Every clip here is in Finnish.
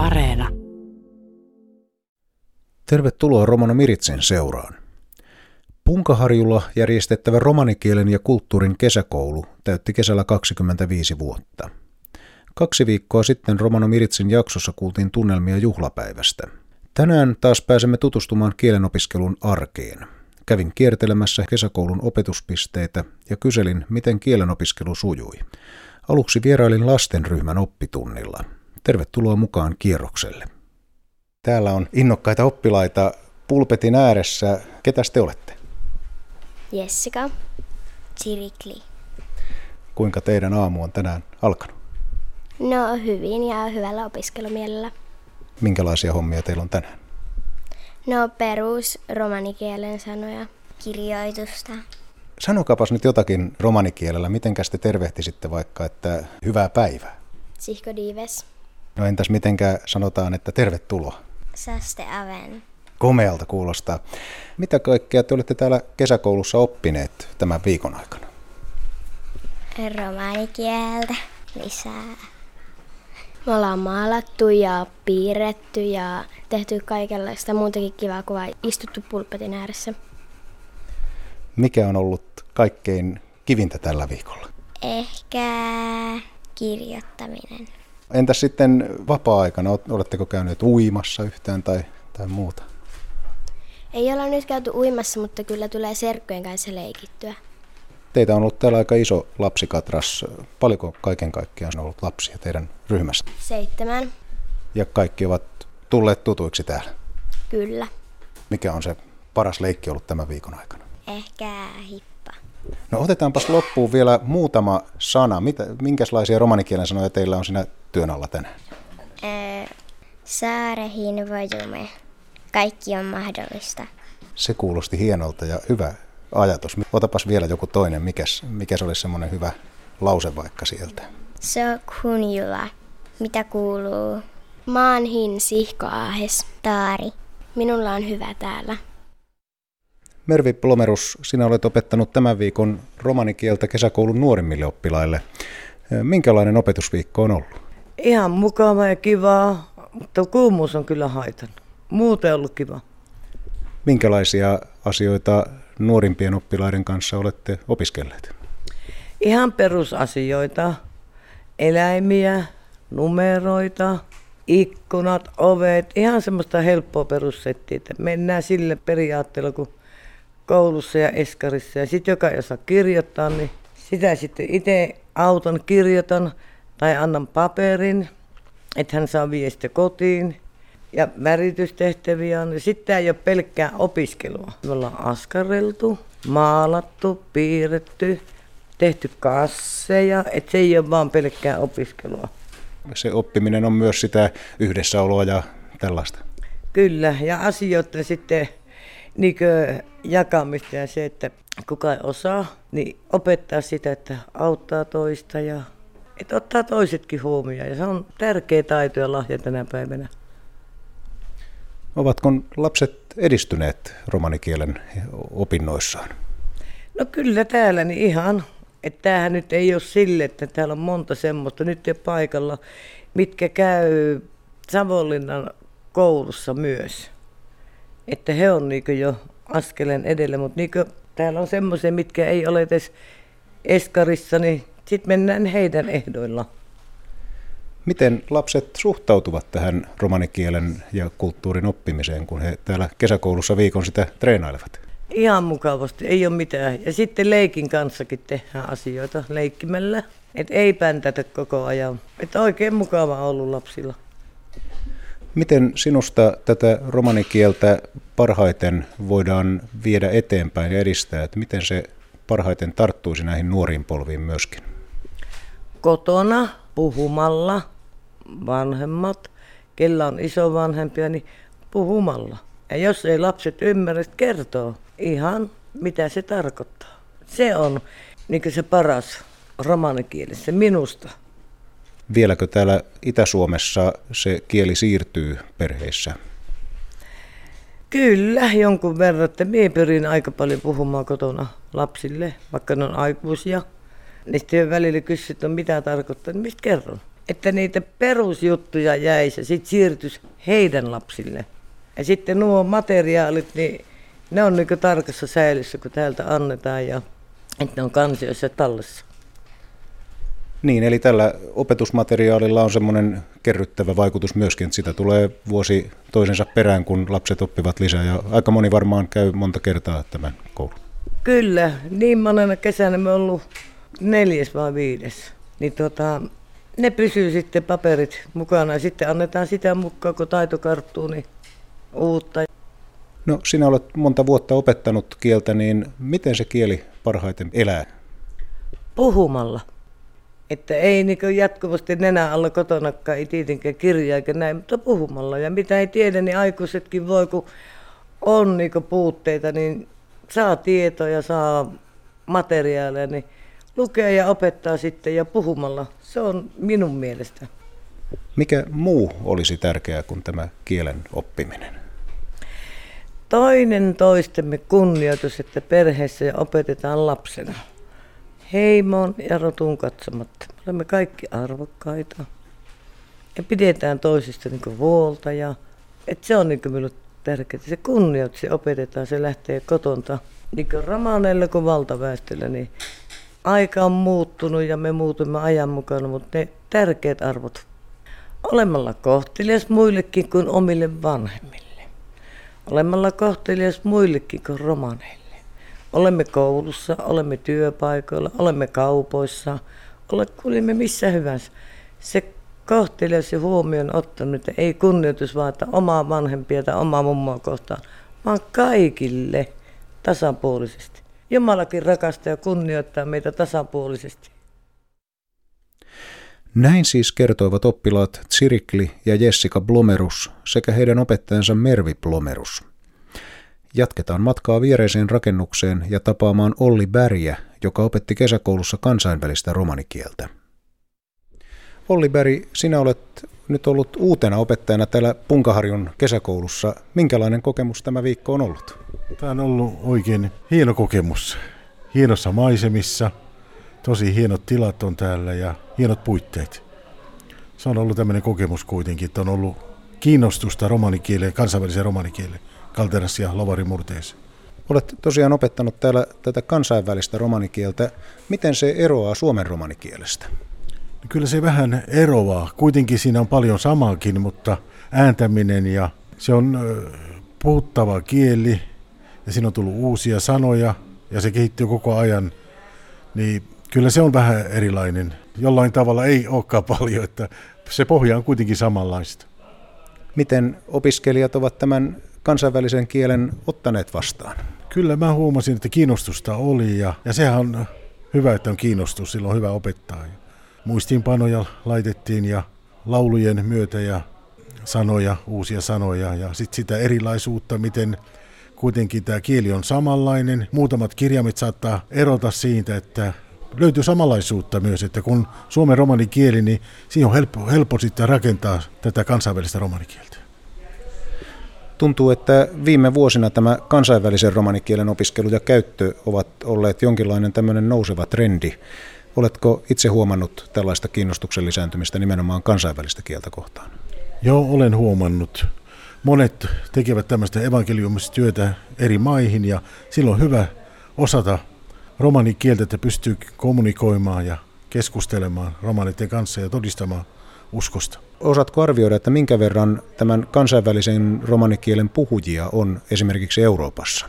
Areena. Tervetuloa Romano Miritsin seuraan. Punkaharjulla järjestettävä romanikielen ja kulttuurin kesäkoulu täytti kesällä 25 vuotta. Kaksi viikkoa sitten Romano Miritsin jaksossa kuultiin tunnelmia juhlapäivästä. Tänään taas pääsemme tutustumaan kielenopiskelun arkeen. Kävin kiertelemässä kesäkoulun opetuspisteitä ja kyselin, miten kielenopiskelu sujui. Aluksi vierailin lastenryhmän oppitunnilla. Tervetuloa mukaan kierrokselle. Täällä on innokkaita oppilaita pulpetin ääressä. Ketä te olette? Jessica Chirikli. Kuinka teidän aamu on tänään alkanut? No hyvin ja hyvällä opiskelumielellä. Minkälaisia hommia teillä on tänään? No perus romanikielen sanoja. Kirjoitusta. Sanokapas nyt jotakin romanikielellä. Mitenkäs te tervehtisitte vaikka, että hyvää päivää? Sihko dives. No entäs mitenkä sanotaan, että tervetuloa? Saste aven. Komealta kuulostaa. Mitä kaikkea te olette täällä kesäkoulussa oppineet tämän viikon aikana? Romanikieltä lisää. Me ollaan maalattu ja piirretty ja tehty kaikenlaista muutakin kivaa kuvaa istuttu pulpetin ääressä. Mikä on ollut kaikkein kivintä tällä viikolla? Ehkä kirjoittaminen. Entäs sitten vapaa-aikana, oletteko käyneet uimassa yhtään tai, tai muuta? Ei olla nyt käyty uimassa, mutta kyllä tulee serkkojen kanssa leikittyä. Teitä on ollut täällä aika iso lapsikatras. Paljonko kaiken kaikkiaan on ollut lapsia teidän ryhmässä? Seitsemän. Ja kaikki ovat tulleet tutuiksi täällä? Kyllä. Mikä on se paras leikki ollut tämän viikon aikana? Ehkä hippa. No otetaanpas loppuun vielä muutama sana. Mitä, minkälaisia romanikielen sanoja teillä on siinä työn alla tänään? Saarehin voidumme. Kaikki on mahdollista. Se kuulosti hienolta ja hyvä ajatus. Otapas vielä joku toinen. Mikäs, mikä se olisi semmoinen hyvä lause vaikka sieltä? Se on kunjula. Mitä kuuluu? Maanhin sihkoahes. Taari. Minulla on hyvä täällä. Mervi Plomerus, sinä olet opettanut tämän viikon romanikieltä kesäkoulun nuorimmille oppilaille. Minkälainen opetusviikko on ollut? Ihan mukava ja kivaa, mutta kuumuus on kyllä haitannut. Muuten ollut kiva. Minkälaisia asioita nuorimpien oppilaiden kanssa olette opiskelleet? Ihan perusasioita. Eläimiä, numeroita, ikkunat, ovet. Ihan semmoista helppoa perussettiä. Että mennään sille periaatteella, kun koulussa ja eskarissa. Ja sitten joka ei osaa kirjoittaa, niin sitä sitten itse auton kirjoitan tai annan paperin, että hän saa viesti kotiin. Ja väritystehtäviä on. Sitten tämä ei ole pelkkää opiskelua. Me ollaan askareltu, maalattu, piirretty, tehty kasseja, että se ei ole vaan pelkkää opiskelua. Se oppiminen on myös sitä yhdessäoloa ja tällaista. Kyllä, ja asioiden sitten niin jakamista ja se, että kuka ei osaa, niin opettaa sitä, että auttaa toista ja että ottaa toisetkin huomioon. Ja se on tärkeä taito ja lahja tänä päivänä. Ovatko lapset edistyneet romanikielen opinnoissaan? No kyllä täällä niin ihan. Että tämähän nyt ei ole sille, että täällä on monta semmoista nyt jo paikalla, mitkä käy Savonlinnan koulussa myös. Että he on niin jo askeleen edellä, mutta niin täällä on semmoisia, mitkä ei ole edes eskarissa, niin sitten mennään heidän ehdoilla. Miten lapset suhtautuvat tähän romanikielen ja kulttuurin oppimiseen, kun he täällä kesäkoulussa viikon sitä treenailevat? Ihan mukavasti, ei ole mitään. Ja sitten leikin kanssakin tehdään asioita leikkimällä. Et ei päntätä koko ajan. Et oikein mukava ollut lapsilla. Miten sinusta tätä romanikieltä parhaiten voidaan viedä eteenpäin ja edistää? Että miten se parhaiten tarttuisi näihin nuoriin polviin myöskin? Kotona puhumalla, vanhemmat, kellä on isovanhempia, niin puhumalla. Ja jos ei lapset ymmärrä, kertoo ihan mitä se tarkoittaa. Se on niin se paras romanikielessä minusta. Vieläkö täällä Itä-Suomessa se kieli siirtyy perheissä? Kyllä, jonkun verran. Että minä pyrin aika paljon puhumaan kotona lapsille, vaikka ne on aikuisia. Sitten välillä kysyt, että mitä tarkoittaa, niin mistä kerron? että niitä perusjuttuja jäisi ja sitten siirtyisi heidän lapsille. Ja sitten nuo materiaalit, niin ne on niin tarkassa säilyssä, kun täältä annetaan ja että ne on kansioissa tallessa. Niin, eli tällä opetusmateriaalilla on semmoinen kerryttävä vaikutus myöskin, että sitä tulee vuosi toisensa perään, kun lapset oppivat lisää. Ja aika moni varmaan käy monta kertaa tämän koulun. Kyllä, niin monena kesänä me ollut neljäs vai viides. Niin tota, ne pysyy sitten paperit mukana ja sitten annetaan sitä mukaan, kun taito karttuu, niin uutta. No sinä olet monta vuotta opettanut kieltä, niin miten se kieli parhaiten elää? Puhumalla. Että ei niin jatkuvasti nenä alla kotonakaan, ei tietenkään kirjaa eikä näin, mutta puhumalla. Ja mitä ei tiedä, niin aikuisetkin voi, kun on niin puutteita, niin saa tietoja, saa materiaaleja, niin lukee ja opettaa sitten ja puhumalla. Se on minun mielestä. Mikä muu olisi tärkeää kuin tämä kielen oppiminen? Toinen toistemme kunnioitus, että perheessä ja opetetaan lapsena. Heimon ja rotun katsomatta. Me olemme kaikki arvokkaita. Ja pidetään toisista niin huolta. Ja, että se on niin minulle tärkeää. Se kunnioitus se opetetaan, se lähtee kotonta. Niin kuin ramaneilla kuin valtaväestöllä, niin aika on muuttunut ja me muutumme ajan mukana, mutta ne tärkeät arvot. Olemalla kohtelias muillekin kuin omille vanhemmille. Olemalla kohtelias muillekin kuin romaneille. Olemme koulussa, olemme työpaikoilla, olemme kaupoissa, kuulimme missä hyvänsä. Se kohtelias ja huomioon ottanut, että ei kunnioitus vaan, että omaa vanhempia tai omaa mummoa kohtaan, vaan kaikille tasapuolisesti. Jumalakin rakastaa ja kunnioittaa meitä tasapuolisesti. Näin siis kertoivat oppilaat Tsirikli ja Jessica Blomerus sekä heidän opettajansa Mervi Blomerus. Jatketaan matkaa viereiseen rakennukseen ja tapaamaan Olli Bäriä, joka opetti kesäkoulussa kansainvälistä romanikieltä. Olli Bäri, sinä olet nyt ollut uutena opettajana täällä Punkaharjun kesäkoulussa. Minkälainen kokemus tämä viikko on ollut? Tämä on ollut oikein hieno kokemus. Hienossa maisemissa, tosi hienot tilat on täällä ja hienot puitteet. Se on ollut tämmöinen kokemus kuitenkin, että on ollut kiinnostusta romanikieleen, kansainväliseen romanikieleen, Kalteras ja Lovari Murteessa. Olet tosiaan opettanut täällä tätä kansainvälistä romanikieltä. Miten se eroaa suomen romanikielestä? Kyllä se vähän eroaa. Kuitenkin siinä on paljon samaakin, mutta ääntäminen ja se on puhuttava kieli ja siinä on tullut uusia sanoja ja se kehittyy koko ajan. Niin kyllä se on vähän erilainen. Jollain tavalla ei olekaan paljon, että se pohja on kuitenkin samanlaista. Miten opiskelijat ovat tämän kansainvälisen kielen ottaneet vastaan? Kyllä mä huomasin, että kiinnostusta oli ja, ja sehän on hyvä, että on kiinnostus, silloin on hyvä opettaa. Muistiinpanoja laitettiin ja laulujen myötä ja sanoja, uusia sanoja ja sitten sitä erilaisuutta, miten kuitenkin tämä kieli on samanlainen. Muutamat kirjaimet saattaa erota siitä, että löytyy samanlaisuutta myös, että kun suomen romanikieli, niin siinä on helppo, helppo sitten rakentaa tätä kansainvälistä romanikieltä. Tuntuu, että viime vuosina tämä kansainvälisen romanikielen opiskelu ja käyttö ovat olleet jonkinlainen tämmöinen nouseva trendi. Oletko itse huomannut tällaista kiinnostuksen lisääntymistä nimenomaan kansainvälistä kieltä kohtaan? Joo, olen huomannut. Monet tekevät tämmöistä evankeliumista työtä eri maihin ja silloin on hyvä osata romanikieltä, että pystyy kommunikoimaan ja keskustelemaan romanitten kanssa ja todistamaan uskosta. Osaatko arvioida, että minkä verran tämän kansainvälisen romanikielen puhujia on esimerkiksi Euroopassa?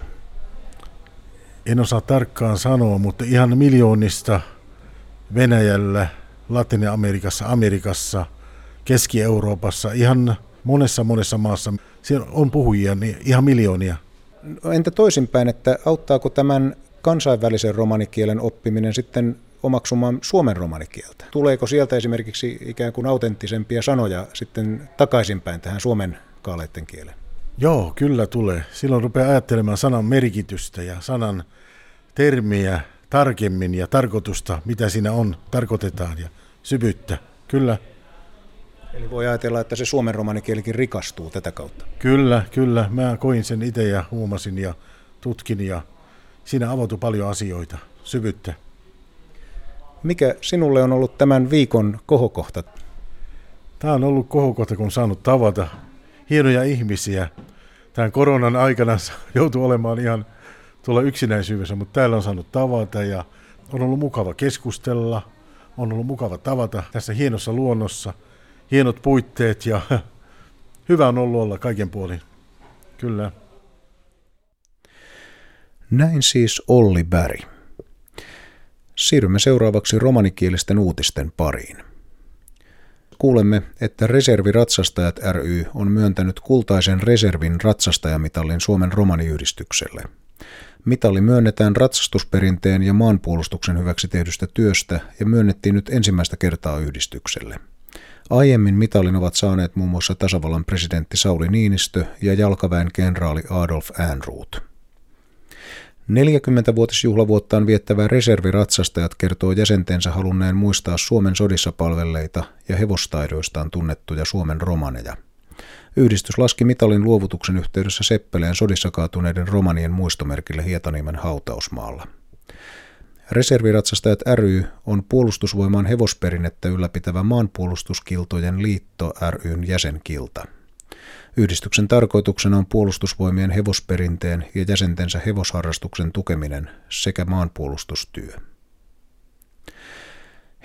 En osaa tarkkaan sanoa, mutta ihan miljoonista Venäjällä, Latin-Amerikassa, Amerikassa, Keski-Euroopassa, ihan monessa monessa maassa siellä on puhujia, niin ihan miljoonia. No, entä toisinpäin, että auttaako tämän kansainvälisen romanikielen oppiminen sitten omaksumaan suomen romanikieltä? Tuleeko sieltä esimerkiksi ikään kuin autenttisempia sanoja sitten takaisinpäin tähän suomen kaaleiden kieleen? Joo, kyllä tulee. Silloin rupeaa ajattelemaan sanan merkitystä ja sanan termiä tarkemmin ja tarkoitusta, mitä siinä on, tarkoitetaan ja syvyyttä. Kyllä. Eli voi ajatella, että se suomen romanikielikin rikastuu tätä kautta. Kyllä, kyllä. Mä koin sen itse ja huomasin ja tutkin ja siinä avautui paljon asioita, syvyyttä. Mikä sinulle on ollut tämän viikon kohokohta? Tämä on ollut kohokohta, kun on saanut tavata hienoja ihmisiä. Tämän koronan aikana joutuu olemaan ihan tuolla yksinäisyydessä, mutta täällä on saanut tavata ja on ollut mukava keskustella, on ollut mukava tavata tässä hienossa luonnossa, hienot puitteet ja hyvä on ollut olla kaiken puolin. Kyllä. Näin siis Olli Bäri. Siirrymme seuraavaksi romanikielisten uutisten pariin. Kuulemme, että Reserviratsastajat ry on myöntänyt kultaisen reservin ratsastajamitalin Suomen romaniyhdistykselle. Mitalli myönnetään ratsastusperinteen ja maanpuolustuksen hyväksi tehdystä työstä ja myönnettiin nyt ensimmäistä kertaa yhdistykselle. Aiemmin mitalin ovat saaneet muun muassa tasavallan presidentti Sauli Niinistö ja jalkaväen kenraali Adolf Ehrnrooth. 40-vuotisjuhlavuottaan viettävä reserviratsastajat kertoo jäsentensä halunneen muistaa Suomen sodissa palvelleita ja hevostaidoistaan tunnettuja Suomen romaneja. Yhdistys laski mitalin luovutuksen yhteydessä Seppeleen sodissa kaatuneiden romanien muistomerkille Hietaniemen hautausmaalla. Reserviratsastajat ry on puolustusvoimaan hevosperinnettä ylläpitävä maanpuolustuskiltojen liitto ryn jäsenkilta. Yhdistyksen tarkoituksena on puolustusvoimien hevosperinteen ja jäsentensä hevosharrastuksen tukeminen sekä maanpuolustustyö.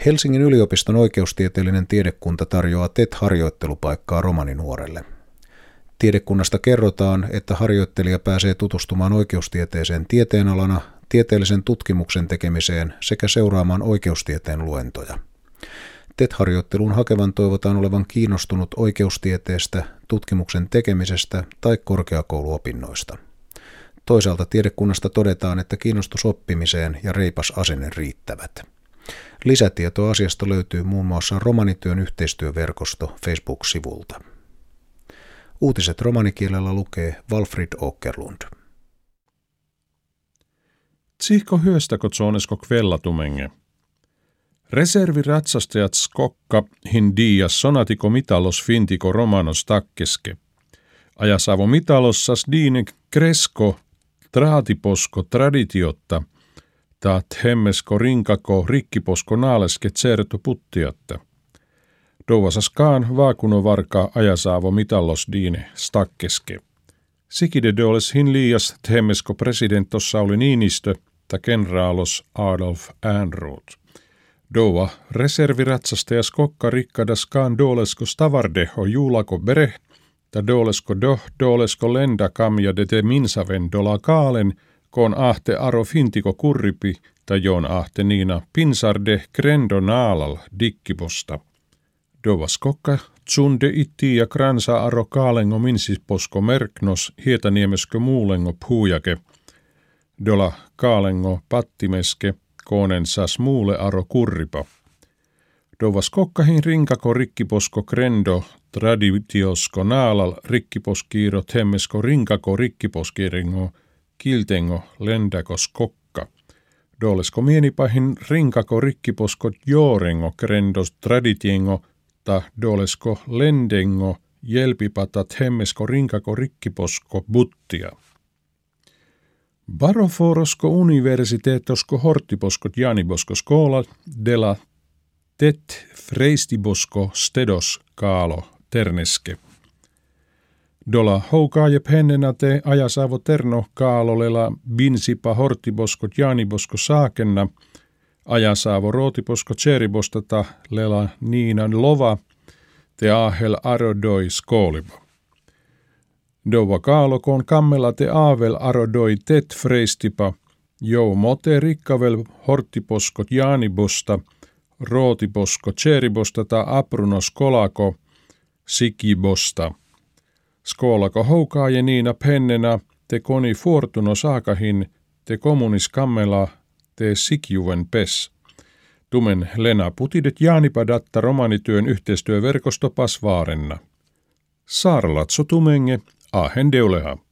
Helsingin yliopiston oikeustieteellinen tiedekunta tarjoaa TET-harjoittelupaikkaa romaninuorelle. Tiedekunnasta kerrotaan, että harjoittelija pääsee tutustumaan oikeustieteeseen tieteenalana, tieteellisen tutkimuksen tekemiseen sekä seuraamaan oikeustieteen luentoja. TET-harjoitteluun hakevan toivotaan olevan kiinnostunut oikeustieteestä, tutkimuksen tekemisestä tai korkeakouluopinnoista. Toisaalta tiedekunnasta todetaan, että kiinnostus oppimiseen ja reipas asenne riittävät. Lisätietoa asiasta löytyy muun muassa Romanityön yhteistyöverkosto Facebook-sivulta. Uutiset romanikielellä lukee Walfrid Åkerlund. Tsihko hyöstäkö tsonesko kvellatumenge? Reserviratsastajat skokka hindia sonatiko mitalos fintiko romanos takkeske. Ajasavo mitalossas diine kresko traatiposko traditiotta, taat hemmesko rinkako rikkiposko naaleske tserto puttiatta. Douvasaskaan vaakuno varka ajasaavo mitallos diine stakkeske. Sikide doles hin liias hemmesko presidentos Sauli Niinistö ta kenraalos Adolf Ehrnrooth. Dova reserviratsastaja skokka rikkadaskaan dolesko stavardeho juulako bere, ta dolesko do dolesko lenda kamja de te minsaven dola kaalen, kon ahte aro fintiko kurripi, ta jon ahte niina pinsarde krendo naalal dikkiposta. Dova skokka tsunde itti ja kransa aro kaalengo minsisposko merknos hietaniemeskö muulengo puujake. Dola kaalengo pattimeske – sas muule aro kurripa. Dovas kokkahin rinkako rikkiposko krendo traditiosko naalal rikkiposkiiro temmesko rinkako rikkiposkiringo kiltengo lendakos kokka. Dolesko mienipahin rinkako rikkiposko joorengo krendos traditiengo ta dolesko lendengo jelpipatat hemmesko rinkako rikkiposko buttia. Baroforosko universitetosko hortiposko janibosko skola della tet freistibosko stedos kaalo terneske. Dola houkaaje pennena te ajasavo terno kaalolela binsipa hortiboskot janibosko saakenna, ajasaavo rootiposko tseribostata lela niinan lova, te ahel arodoi skooliva. Dova kaalokon kammella te aavel arodoi tet freistipa, jou mote rikkavel hortiposkot jaanibosta, rootiposko tseribosta ta aprunos kolako sikibosta. Skolako houkaaje niina pennena te koni fortuno saakahin te kommunis kammela te sikjuven pes. Tumen Lena putidet jaanipadatta romanityön yhteistyöverkosto Pasvaarenna. Saarlatso tumenge Ahen deuleha.